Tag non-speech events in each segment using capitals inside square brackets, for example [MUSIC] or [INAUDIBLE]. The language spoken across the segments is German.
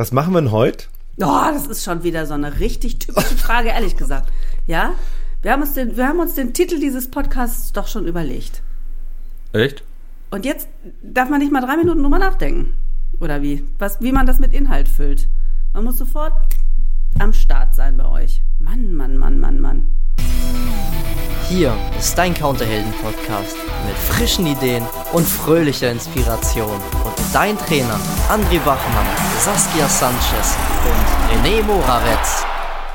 Was machen wir denn heute? Oh, das ist schon wieder so eine richtig typische Frage, ehrlich gesagt. Ja? Wir haben uns den, wir haben uns den Titel dieses Podcasts doch schon überlegt. Echt? Und jetzt darf man nicht mal drei Minuten drüber nachdenken. Oder wie? Was, wie man das mit Inhalt füllt. Man muss sofort am Start sein bei euch. Mann, Mann, Mann, Mann, Mann. Hier ist dein Counterhelden-Podcast mit frischen Ideen und fröhlicher Inspiration. Und dein Trainer André Bachmann, Saskia Sanchez und René Moravetz.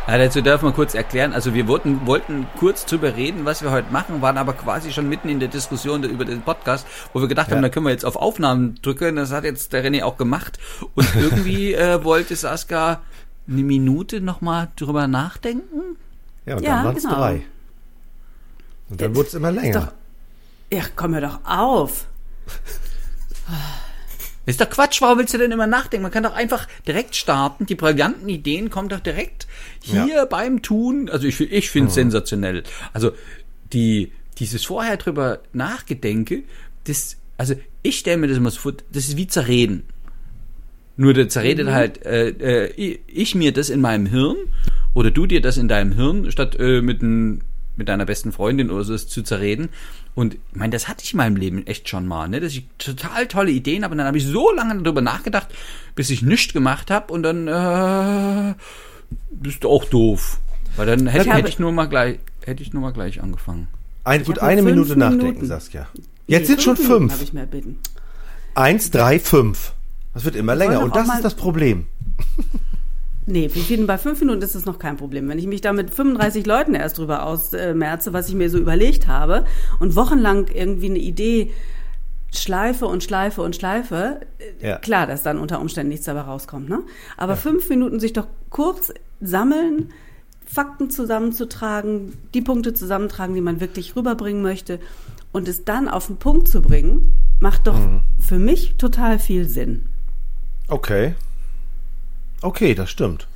Ja, dazu darf man kurz erklären. Also wir wollten, wollten kurz drüber reden, was wir heute machen, waren aber quasi schon mitten in der Diskussion über den Podcast, wo wir gedacht Ja. haben, da können wir jetzt auf Aufnahmen drücken. Das hat jetzt der René auch gemacht. Und irgendwie [LAUGHS] äh, wollte Saskia eine Minute nochmal drüber nachdenken. Ja, und Ja, dann waren es genau. drei. Und dann wurde es immer länger. doch- Ja, komm hör doch auf. [LAUGHS] Ist doch Quatsch, warum willst du denn immer nachdenken? Man kann doch einfach direkt starten. Die brillanten Ideen kommen doch direkt hier Ja. beim Tun. Also ich, ich finde es sensationell. Also die, dieses vorher drüber nachgedenke, das, also ich stelle mir das immer so vor, das ist wie zerreden. Nur der zerredet halt äh, äh, ich- mir das in meinem Hirn oder du dir das in deinem Hirn, statt äh, mit, ein, mit deiner besten Freundin oder so es zu zerreden. Und ich meine, das hatte ich in meinem Leben echt schon mal, ne? dass ich total tolle Ideen habe und dann habe ich so lange darüber nachgedacht, bis ich nichts gemacht habe und dann äh, bist du auch doof. Weil dann hätte, hätte ich nur mal gleich hätte ich nur mal gleich angefangen. Ein, gut, eine Minute nachdenken, Minuten. Saskia. Jetzt Nee, sind schon Minuten Habe fünf. ich mehr bitten. Eins, drei, fünf. Das wird immer länger. Und das ist das Problem. Nee, wir finden bei fünf Minuten ist es noch kein Problem. Wenn ich mich da mit 35 Leuten erst drüber ausmerze, was ich mir so überlegt habe und wochenlang irgendwie eine Idee schleife und schleife und schleife, äh, Ja. klar, dass dann unter Umständen nichts dabei rauskommt. Ne? Aber fünf Minuten sich doch kurz sammeln, Fakten zusammenzutragen, die Punkte zusammentragen, die man wirklich rüberbringen möchte und es dann auf den Punkt zu bringen, macht doch für mich total viel Sinn. Okay. Okay, das stimmt.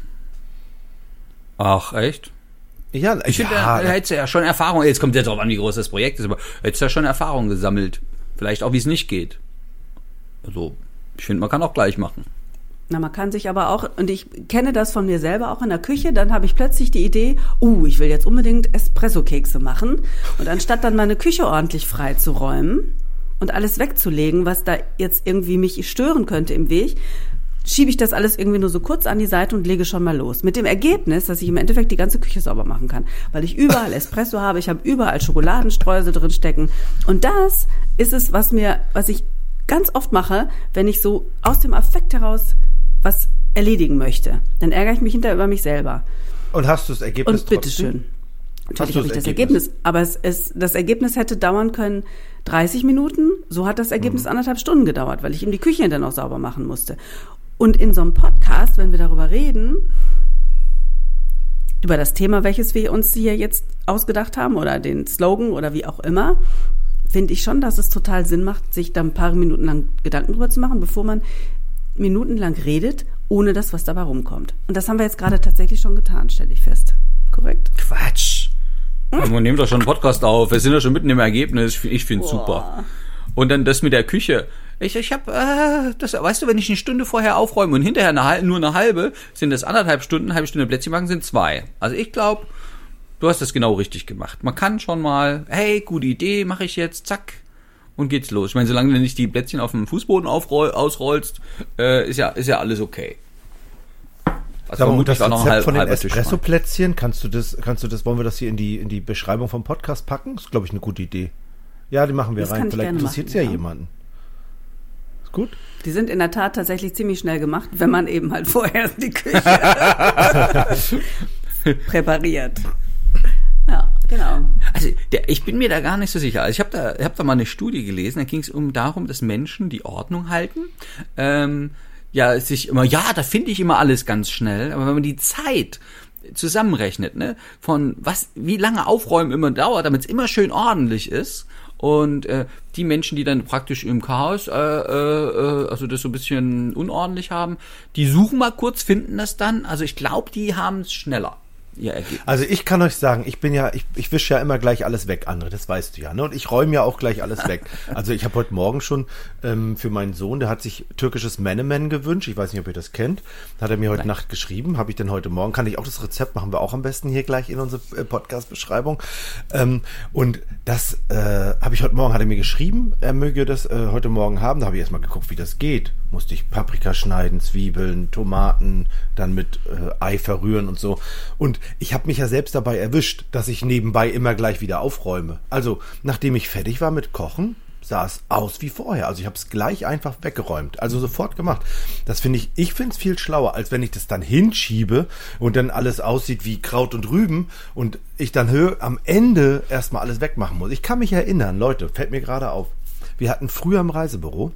Ach, echt? Ja, Ich finde, ja, da hättest du ja schon Erfahrung, jetzt kommt jetzt drauf an, wie groß das Projekt ist, aber hättest du ja schon Erfahrung gesammelt. Vielleicht auch, wie es nicht geht. Also, ich finde, man kann auch gleich machen. Na, man kann sich aber auch, und ich kenne das von mir selber auch in der Küche, dann habe ich plötzlich die Idee, uh, ich will jetzt unbedingt Espresso-Kekse machen. Und anstatt dann meine Küche ordentlich frei zu räumen und alles wegzulegen, was da jetzt irgendwie mich stören könnte im Weg, schiebe ich das alles irgendwie nur so kurz an die Seite und lege schon mal los. Mit dem Ergebnis, dass ich im Endeffekt die ganze Küche sauber machen kann. Weil ich überall Espresso habe, ich habe überall Schokoladenstreusel drin stecken. Und das ist es, was mir, was ich ganz oft mache, wenn ich so aus dem Affekt heraus was erledigen möchte. Dann ärgere ich mich hinterher über mich selber. Und hast du das Ergebnis Und bitteschön. Natürlich habe das ich das Ergebnis? Ergebnis, aber es, es, das Ergebnis hätte dauern können 30 Minuten. So hat das Ergebnis anderthalb Stunden gedauert, weil ich ihm die Küche dann noch sauber machen musste. Und in so einem Podcast, wenn wir darüber reden, über das Thema, welches wir uns hier jetzt ausgedacht haben oder den Slogan oder wie auch immer, finde ich schon, dass es total Sinn macht, sich da ein paar Minuten lang Gedanken drüber zu machen, bevor man minutenlang redet, ohne das, was dabei rumkommt. Und das haben wir jetzt gerade tatsächlich schon getan, stelle ich fest. Korrekt? Quatsch. Wir nehmen doch schon einen Podcast auf. Wir sind doch schon mitten im Ergebnis. Ich finde es super. Und dann das mit der Küche. Ich, ich habe, äh, das, weißt du, wenn ich eine Stunde vorher aufräume und hinterher eine, nur eine halbe, sind das anderthalb Stunden, eine halbe Stunde Plätzchen machen sind zwei. Also ich glaube, du hast das genau richtig gemacht. Man kann schon mal, hey, gute Idee, mache ich jetzt, zack, und geht's los. Ich meine, solange du nicht die Plätzchen auf dem Fußboden aufroll, ausrollst, äh, ist ja, ist ja alles okay. Also Sag mal, das war noch ein Rezept halb, von den. Espresso-Plätzchen, kannst du das, kannst du das, wollen wir das hier in die, in die Beschreibung vom Podcast packen? Das ist, glaube ich, eine gute Idee. Ja, die machen wir Das rein. Vielleicht interessiert es ja ja. jemanden. Ist gut? Die sind in der Tat tatsächlich ziemlich schnell gemacht, wenn man eben halt [LAUGHS] vorher die Küche [LAUGHS] präpariert. Ja, genau. Also der, ich bin mir da gar nicht so sicher. Also ich habe da, ich hab da mal eine Studie gelesen, da ging es um darum, dass Menschen die Ordnung halten. Ähm, ja, sich immer, ja, da finde ich immer alles ganz schnell, aber wenn man die Zeit zusammenrechnet, ne, von was, wie lange Aufräumen immer dauert, damit es immer schön ordentlich ist. Und äh, die Menschen, die dann praktisch im Chaos, äh, äh, äh, also das so ein bisschen unordentlich haben, die suchen mal kurz, finden das dann. Also ich glaube, die haben es schneller. Ihr Ergebnis? Also ich kann euch sagen, ich bin ja, ich, ich wische ja immer gleich alles weg, andere, das weißt du ja. Ne? Und ich räume ja auch gleich alles weg. [LAUGHS] Also ich habe heute Morgen schon ähm, für meinen Sohn, der hat sich türkisches Menemen gewünscht. Ich weiß nicht, ob ihr das kennt. Hat er mir heute Nein. Nacht geschrieben. Habe ich denn heute Morgen, kann ich auch das Rezept machen wir auch am besten hier gleich in unsere äh, Podcast-Beschreibung. Ähm, und das äh, habe ich heute Morgen, hat er mir geschrieben, er möge das äh, heute Morgen haben. Da habe ich erstmal geguckt, wie das geht. Musste ich Paprika schneiden, Zwiebeln, Tomaten, dann mit äh, Ei verrühren und so. Und ich habe mich ja selbst dabei erwischt, dass ich nebenbei immer gleich wieder aufräume. Also, nachdem ich fertig war mit Kochen, sah es aus wie vorher. Also ich habe es gleich einfach weggeräumt. Also sofort gemacht. Das finde ich, ich finde es viel schlauer, als wenn ich das dann hinschiebe und dann alles aussieht wie Kraut und Rüben und ich dann hö am Ende erstmal alles wegmachen muss. Ich kann mich erinnern, Leute, fällt mir gerade auf. Wir hatten früher im Reisebüro,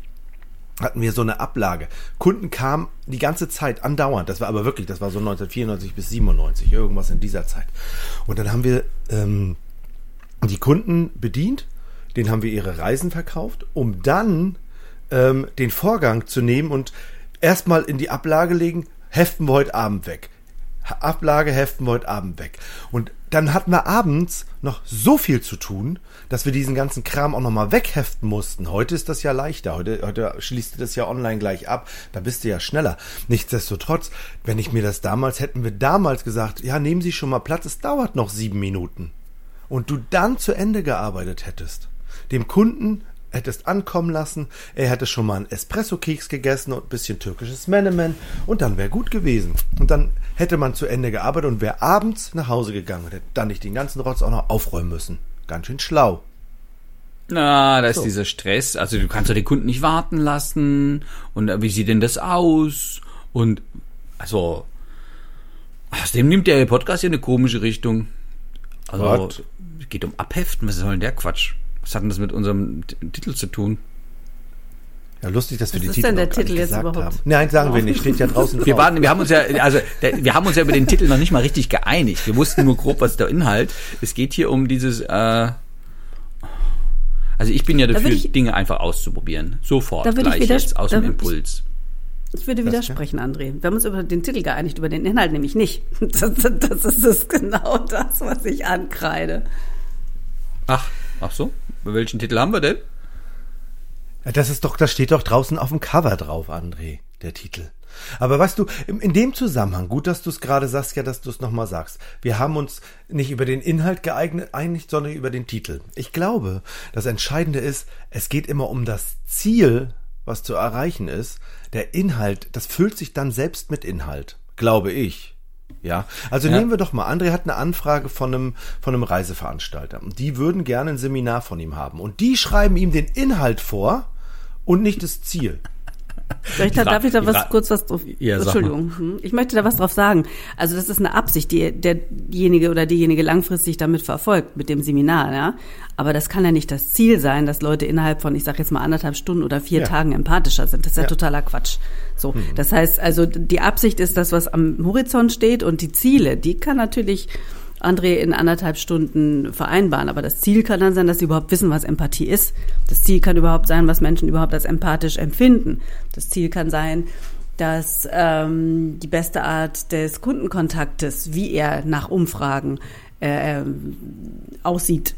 hatten wir so eine Ablage. Kunden kamen die ganze Zeit andauernd. Das war aber wirklich, das war so 1994 bis 97, irgendwas in dieser Zeit. Und dann haben wir ähm, die Kunden bedient, denen haben wir ihre Reisen verkauft, um dann ähm, den Vorgang zu nehmen und erstmal in die Ablage legen, heften wir heute Abend weg. Ablage heften wir heute Abend weg. Und dann hatten wir abends noch so viel zu tun, dass wir diesen ganzen Kram auch nochmal wegheften mussten. Heute ist das ja leichter. Heute, heute schließt du das ja online gleich ab. Da bist du ja schneller. Nichtsdestotrotz, wenn ich mir das damals, hätten wir damals gesagt, ja, nehmen Sie schon mal Platz, es dauert noch sieben Minuten. Und du dann zu Ende gearbeitet hättest, dem Kunden hättest ankommen lassen, er hätte schon mal einen Espresso-Keks gegessen und ein bisschen türkisches Menemen und dann wäre gut gewesen. Und dann hätte man zu Ende gearbeitet und wäre abends nach Hause gegangen und hätte dann nicht den ganzen Rotz auch noch aufräumen müssen. Ganz schön schlau. Na, da ist So. dieser Stress. Also du kannst ja den Kunden nicht warten lassen. Und äh, wie sieht denn das aus? Und also außerdem nimmt der Podcast hier eine komische Richtung. Also es geht um Abheften. Was soll denn der Quatsch? Was hat denn das mit unserem Titel zu tun? Ja, lustig, dass wir Was die ist Titel denn der noch gar nicht Titel jetzt gesagt überhaupt? haben. Nein, sagen wir nicht. Steht ja draußen [LAUGHS] Wir drauf. waren, wir haben uns ja, also der, wir haben uns ja über den Titel noch nicht mal richtig geeinigt. Wir wussten nur grob, was der Inhalt. Es geht hier um dieses. Äh, also ich bin ja dafür, würde ich- Dinge einfach auszuprobieren. Sofort, Da würde ich gleich jetzt aus da dem ich- Impuls. Ich würde widersprechen, André. Wir haben uns über den Titel geeinigt, über den Inhalt nämlich nicht. [LAUGHS] Das, das ist es genau das, was ich ankreide. Ach, ach so. Welchen Titel haben wir denn? Das ist doch, das steht doch draußen auf dem Cover drauf, André, der Titel. Aber weißt du, in dem Zusammenhang, gut, dass du es gerade sagst, ja, dass du es nochmal sagst. Wir haben uns nicht über den Inhalt geeignet, einigt, sondern über den Titel. Ich glaube, das Entscheidende ist, es geht immer um das Ziel, was zu erreichen ist. Der Inhalt, das füllt sich dann selbst mit Inhalt, glaube ich. Ja, also Ja. nehmen wir doch mal, André hat eine Anfrage von einem, von einem Reiseveranstalter. Und die würden gerne ein Seminar von ihm haben. Und die schreiben ihm den Inhalt vor und nicht das Ziel. Vielleicht Fra- darf ich da was kurz was drauf. Ja, sag Entschuldigung. Hm. Ich möchte da was drauf sagen. Also das ist eine Absicht, die derjenige oder diejenige langfristig damit verfolgt mit dem Seminar, ja. Aber das kann ja nicht das Ziel sein, dass Leute innerhalb von, ich sage jetzt mal anderthalb Stunden oder vier Ja. Tagen empathischer sind. Das ist ja, Ja. totaler Quatsch. So, das heißt also die Absicht ist das, was am Horizont steht und die Ziele, die kann natürlich André in anderthalb Stunden vereinbaren. Aber das Ziel kann dann sein, dass sie überhaupt wissen, was Empathie ist. Das Ziel kann überhaupt sein, was Menschen überhaupt als empathisch empfinden. Das Ziel kann sein, dass ähm, die beste Art des Kundenkontaktes, wie er nach Umfragen äh, ähm, aussieht,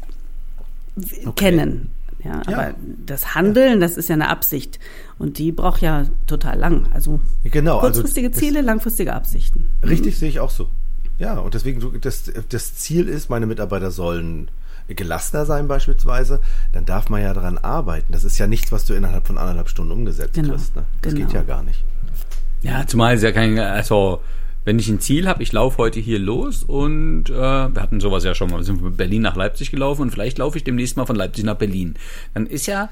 w- kennen. Ja, Ja. aber das Handeln, das ist ja eine Absicht. Und die braucht ja total lang. Also Genau, also kurzfristige das- Ziele, langfristige Absichten. Richtig sehe ich auch so. Ja, und deswegen, das, das Ziel ist, meine Mitarbeiter sollen gelassener sein beispielsweise, dann darf man ja daran arbeiten. Das ist ja nichts, was du innerhalb von anderthalb Stunden umgesetzt Genau, kriegst. Ne? Das genau. geht ja gar nicht. Ja, zumal es ja kein, also wenn ich ein Ziel habe, ich laufe heute hier los und äh, wir hatten sowas ja schon mal, wir sind von Berlin nach Leipzig gelaufen und vielleicht laufe ich demnächst mal von Leipzig nach Berlin. Dann ist ja,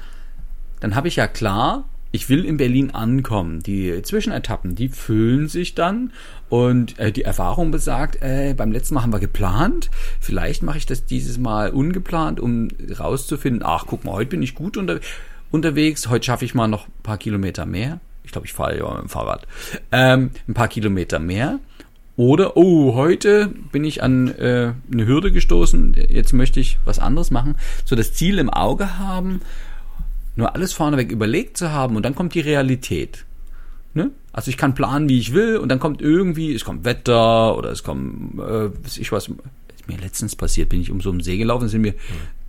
dann habe ich ja klar, ich will in Berlin ankommen. Die Zwischenetappen, die füllen sich dann und äh, die Erfahrung besagt, äh, beim letzten Mal haben wir geplant, vielleicht mache ich das dieses Mal ungeplant, um rauszufinden, ach guck mal, heute bin ich gut unter unterwegs, heute schaffe ich mal noch ein paar Kilometer mehr. Ich glaube, ich fahre ja mit dem Fahrrad. Ähm, ein paar Kilometer mehr. Oder, oh, heute bin ich an äh, eine Hürde gestoßen, jetzt möchte ich was anderes machen. So das Ziel im Auge haben, nur alles vorneweg überlegt zu haben und dann kommt die Realität. Ne? Also ich kann planen, wie ich will, und dann kommt irgendwie, es kommt Wetter oder es kommt, äh, weiß ich was, ist mir letztens passiert, bin ich um so einen See gelaufen, sind mir,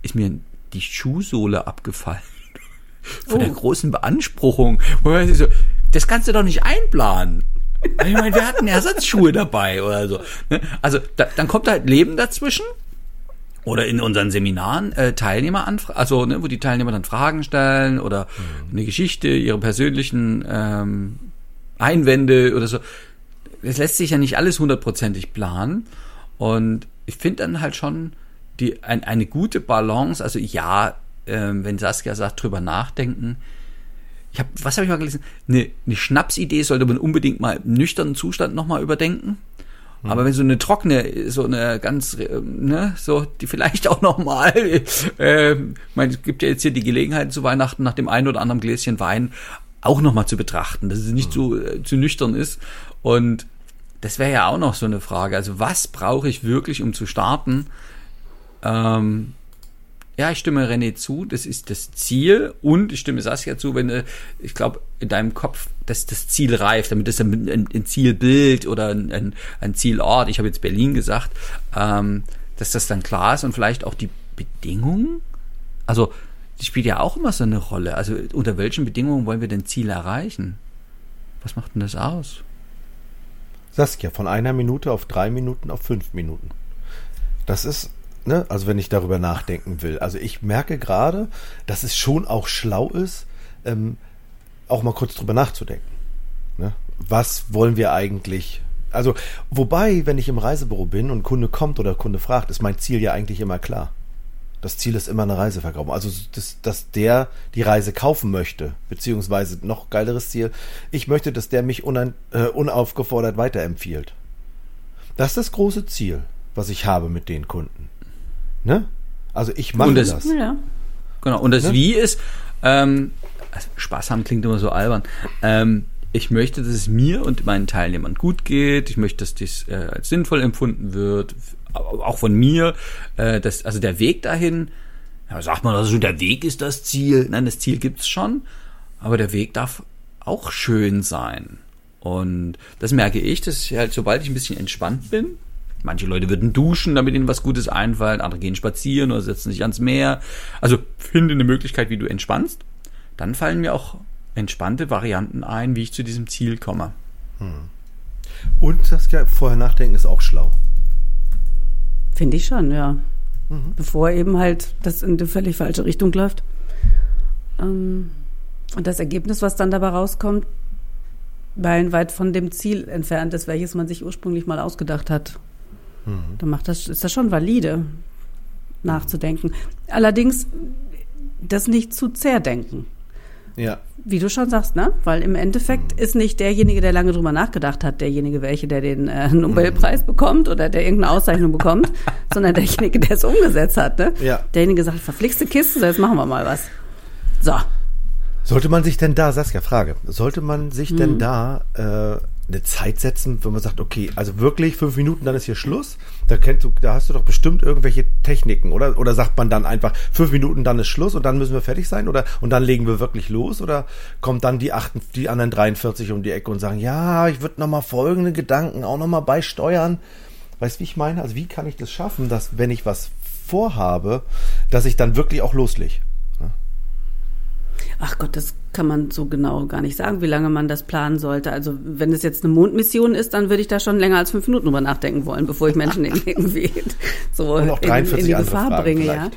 ist mir die Schuhsohle abgefallen. [LAUGHS] Von der großen Beanspruchung. So, das kannst du doch nicht einplanen. Ich meine, wir hatten Ersatzschuhe dabei oder so. ne? Also da, dann kommt halt Leben dazwischen. Oder in unseren Seminaren äh, Teilnehmer anfragen, also ne, wo die Teilnehmer dann Fragen stellen oder eine Geschichte, ihre persönlichen ähm, Einwände oder so. Das lässt sich ja nicht alles hundertprozentig planen. Und ich finde dann halt schon die, ein, eine gute Balance. Also ja, ähm, wenn Saskia sagt, drüber nachdenken. Ich habe, was habe ich mal gelesen? Eine, eine Schnapsidee sollte man unbedingt mal im nüchternen Zustand nochmal überdenken. Aber wenn so eine trockene, so eine ganz, äh, ne, so, die vielleicht auch nochmal, [LAUGHS] äh, ich meine, es gibt ja jetzt hier die Gelegenheit zu Weihnachten nach dem einen oder anderen Gläschen Wein auch nochmal zu betrachten, dass es nicht zu, äh, zu nüchtern ist. Und das wäre ja auch noch so eine Frage. Also was brauche ich wirklich, um zu starten? Ähm, ja, ich stimme René zu, das ist das Ziel und ich stimme Saskia zu, wenn äh, ich glaube, in deinem Kopf, dass das Ziel reift, damit es ein, ein, Zielbild oder ein, ein, ein Zielort, ich habe jetzt Berlin gesagt, ähm, dass das dann klar ist und vielleicht auch die Bedingungen, also die spielt ja auch immer so eine Rolle. Also unter welchen Bedingungen wollen wir denn Ziel erreichen? Was macht denn das aus? Saskia, von einer Minute auf drei Minuten auf fünf Minuten. Das ist, ne, also wenn ich darüber nachdenken will. Also ich merke gerade, dass es schon auch schlau ist, ähm, auch mal kurz drüber nachzudenken. Ne? Was wollen wir eigentlich? Also, wobei, wenn ich im Reisebüro bin und Kunde kommt oder Kunde fragt, ist mein Ziel ja eigentlich immer klar. Das Ziel ist immer eine Reise verkaufen. Also, dass, dass der die Reise kaufen möchte, beziehungsweise noch geileres Ziel, ich möchte, dass der mich unein, äh, unaufgefordert weiterempfiehlt. Das ist das große Ziel, was ich habe mit den Kunden. Ne? Also ich mache das- das. Ja. Genau. Und das Ne? Wie ist, ähm, also Spaß haben klingt immer so albern. Ähm, ich möchte, dass es mir und meinen Teilnehmern gut geht. Ich möchte, dass dies äh, als sinnvoll empfunden wird, auch von mir. Äh, dass, also der Weg dahin, ja, sagt man also, der Weg ist das Ziel. Nein, das Ziel gibt's schon, aber der Weg darf auch schön sein. Und das merke ich, dass ich halt, sobald ich ein bisschen entspannt bin, Manche Leute würden duschen, damit ihnen was Gutes einfällt, andere gehen spazieren oder setzen sich ans Meer. Also finde eine Möglichkeit, wie du entspannst. Dann fallen mir auch entspannte Varianten ein, wie ich zu diesem Ziel komme. Und Saskia, vorher nachdenken ist auch schlau. Finde ich schon, ja. Bevor eben halt das in die völlig falsche Richtung läuft. Ähm, und das Ergebnis, was dann dabei rauskommt, meilenweit von dem Ziel entfernt ist, welches man sich ursprünglich mal ausgedacht hat. Dann macht das, ist das schon valide, nachzudenken. Allerdings das nicht zu zerdenken. Ja. Wie du schon sagst, ne? Weil im Endeffekt ist nicht derjenige, der lange drüber nachgedacht hat, derjenige, welche, der den äh, [LAUGHS] Nobelpreis bekommt oder der irgendeine Auszeichnung bekommt, [LAUGHS] sondern derjenige, der es umgesetzt hat, ne? Ja. Derjenige sagt, verflixte Kiste, so jetzt machen wir mal was. So. Sollte man sich denn da, Saskia, Frage, sollte man sich denn da äh, eine Zeit setzen, wenn man sagt, okay, also wirklich fünf Minuten, dann ist hier Schluss? Da kennst du, da hast du doch bestimmt irgendwelche Techniken, oder? Oder sagt man dann einfach fünf Minuten, dann ist Schluss und dann müssen wir fertig sein? Oder und dann legen wir wirklich los? Oder kommt dann die achten, die anderen 43 um die Ecke und sagen, ja, ich würde nochmal folgende Gedanken auch nochmal beisteuern? Weißt du, wie ich meine? Also wie kann ich das schaffen, dass wenn ich was vorhabe, dass ich dann wirklich auch loslege? Ach Gott, das kann man so genau gar nicht sagen, wie lange man das planen sollte. Also wenn es jetzt eine Mondmission ist, dann würde ich da schon länger als fünf Minuten drüber nachdenken wollen, bevor ich Menschen irgendwie [LAUGHS] [LAUGHS] so in, 43 in die Gefahr Fragen bringe, ja.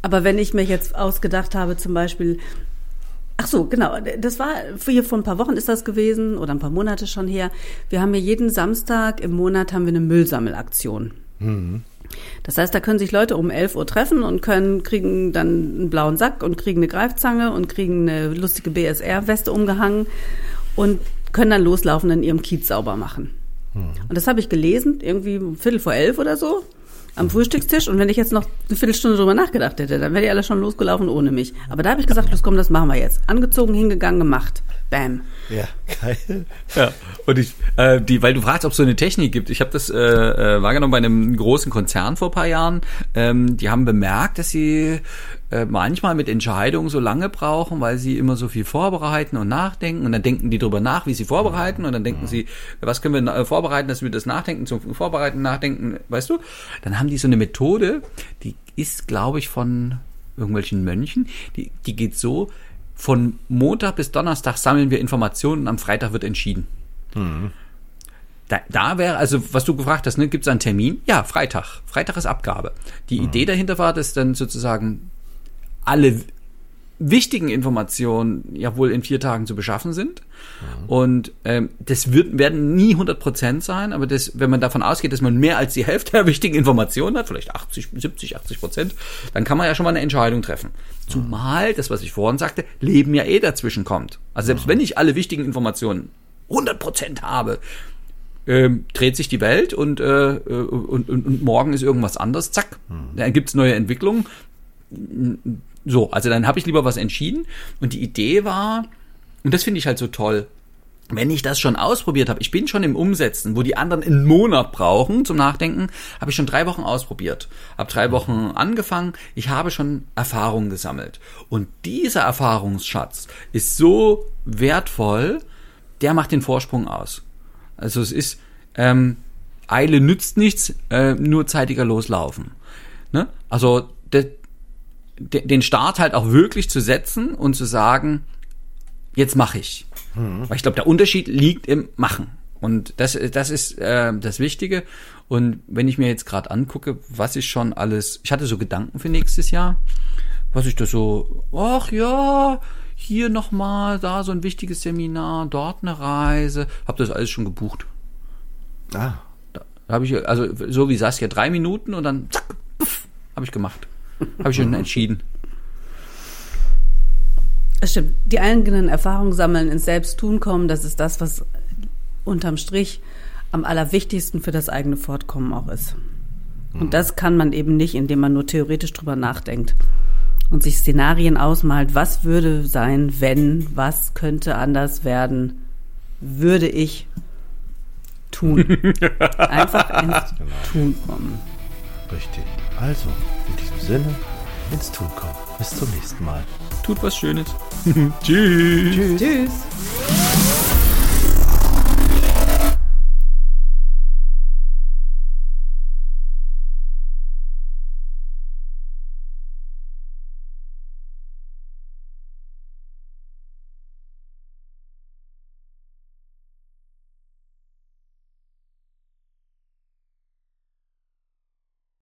Aber wenn ich mir jetzt ausgedacht habe, zum Beispiel, ach so, genau, das war hier vor ein paar Wochen ist das gewesen oder ein paar Monate schon her. Wir haben ja jeden Samstag im Monat haben wir eine Müllsammelaktion. Das heißt, da können sich Leute um 11 Uhr treffen und können, kriegen dann einen blauen Sack und kriegen eine Greifzange und kriegen eine lustige BSR-Weste umgehangen und können dann loslaufen und in ihrem Kiez sauber machen. Und das habe ich gelesen, irgendwie um Viertel vor elf oder so, am Frühstückstisch. Und wenn ich jetzt noch eine Viertelstunde drüber nachgedacht hätte, dann wäre die alle schon losgelaufen ohne mich. Aber da habe ich gesagt, los komm, das machen wir jetzt. Angezogen, hingegangen, gemacht. Bam. Ja, geil. Ja, und ich, äh, die, weil du fragst, ob es so eine Technik gibt. Ich habe das äh, äh, wahrgenommen bei einem großen Konzern vor paar Jahren. Ähm, die haben bemerkt, dass sie äh, manchmal mit Entscheidungen so lange brauchen, weil sie immer so viel vorbereiten und nachdenken. Und dann denken die drüber nach, wie sie vorbereiten. Und dann denken sie, was können wir äh, vorbereiten, dass wir das Nachdenken zum Vorbereiten, Nachdenken, weißt du? Dann haben die so eine Methode, die ist, glaube ich, von irgendwelchen Mönchen. Die, die geht so, von Montag bis Donnerstag sammeln wir Informationen und am Freitag wird entschieden. Da, da wäre, also was du gefragt hast, ne, gibt es einen Termin? Ja, Freitag. Freitag ist Abgabe. Die Idee dahinter war, dass dann sozusagen alle wichtigen Informationen ja wohl in vier Tagen zu beschaffen sind. Und ähm, das wird, werden nie 100 Prozent sein, aber das, wenn man davon ausgeht, dass man mehr als die Hälfte der wichtigen Informationen hat, vielleicht 80, 70, 80 Prozent, dann kann man ja schon mal eine Entscheidung treffen. Zumal, das, was ich vorhin sagte, Leben ja eh dazwischen kommt. Also selbst wenn ich alle wichtigen Informationen 100 Prozent habe, ähm, dreht sich die Welt und, äh, äh, und, und, und morgen ist irgendwas anderes, zack, dann gibt's neue Entwicklungen. So, also dann habe ich lieber was entschieden. Und die Idee war, und das finde ich halt so toll, wenn ich das schon ausprobiert habe, ich bin schon im Umsetzen, wo die anderen einen Monat brauchen zum Nachdenken, habe ich schon drei Wochen ausprobiert. Hab drei Wochen angefangen, ich habe schon Erfahrungen gesammelt. Und dieser Erfahrungsschatz ist so wertvoll, der macht den Vorsprung aus. Also es ist, ähm, Eile nützt nichts, äh, nur zeitiger loslaufen. Ne? Also de, den Start halt auch wirklich zu setzen und zu sagen, jetzt mache ich. Weil ich glaube, der Unterschied liegt im Machen. Und das, das ist äh, das Wichtige. Und wenn ich mir jetzt gerade angucke, was ich schon alles, ich hatte so Gedanken für nächstes Jahr, was ich da so, ach ja, hier nochmal, da so ein wichtiges Seminar, dort eine Reise, habe das alles schon gebucht. Ah, Da habe ich, also so wie Saskia, drei Minuten und dann zack, habe ich gemacht. Habe ich schon entschieden. Das stimmt. Die eigenen Erfahrungen sammeln, ins Selbsttun kommen, das ist das, was unterm Strich am allerwichtigsten für das eigene Fortkommen auch ist. Und das kann man eben nicht, indem man nur theoretisch drüber nachdenkt und sich Szenarien ausmalt, was würde sein, wenn, was könnte anders werden, würde ich tun. [LAUGHS] Einfach ins Tun kommen. Richtig. Also, in diesem Sinne, ins Tun kommen. Bis zum nächsten Mal. Tut was Schönes. [LAUGHS] Tschüss. Tschüss. Tschüss.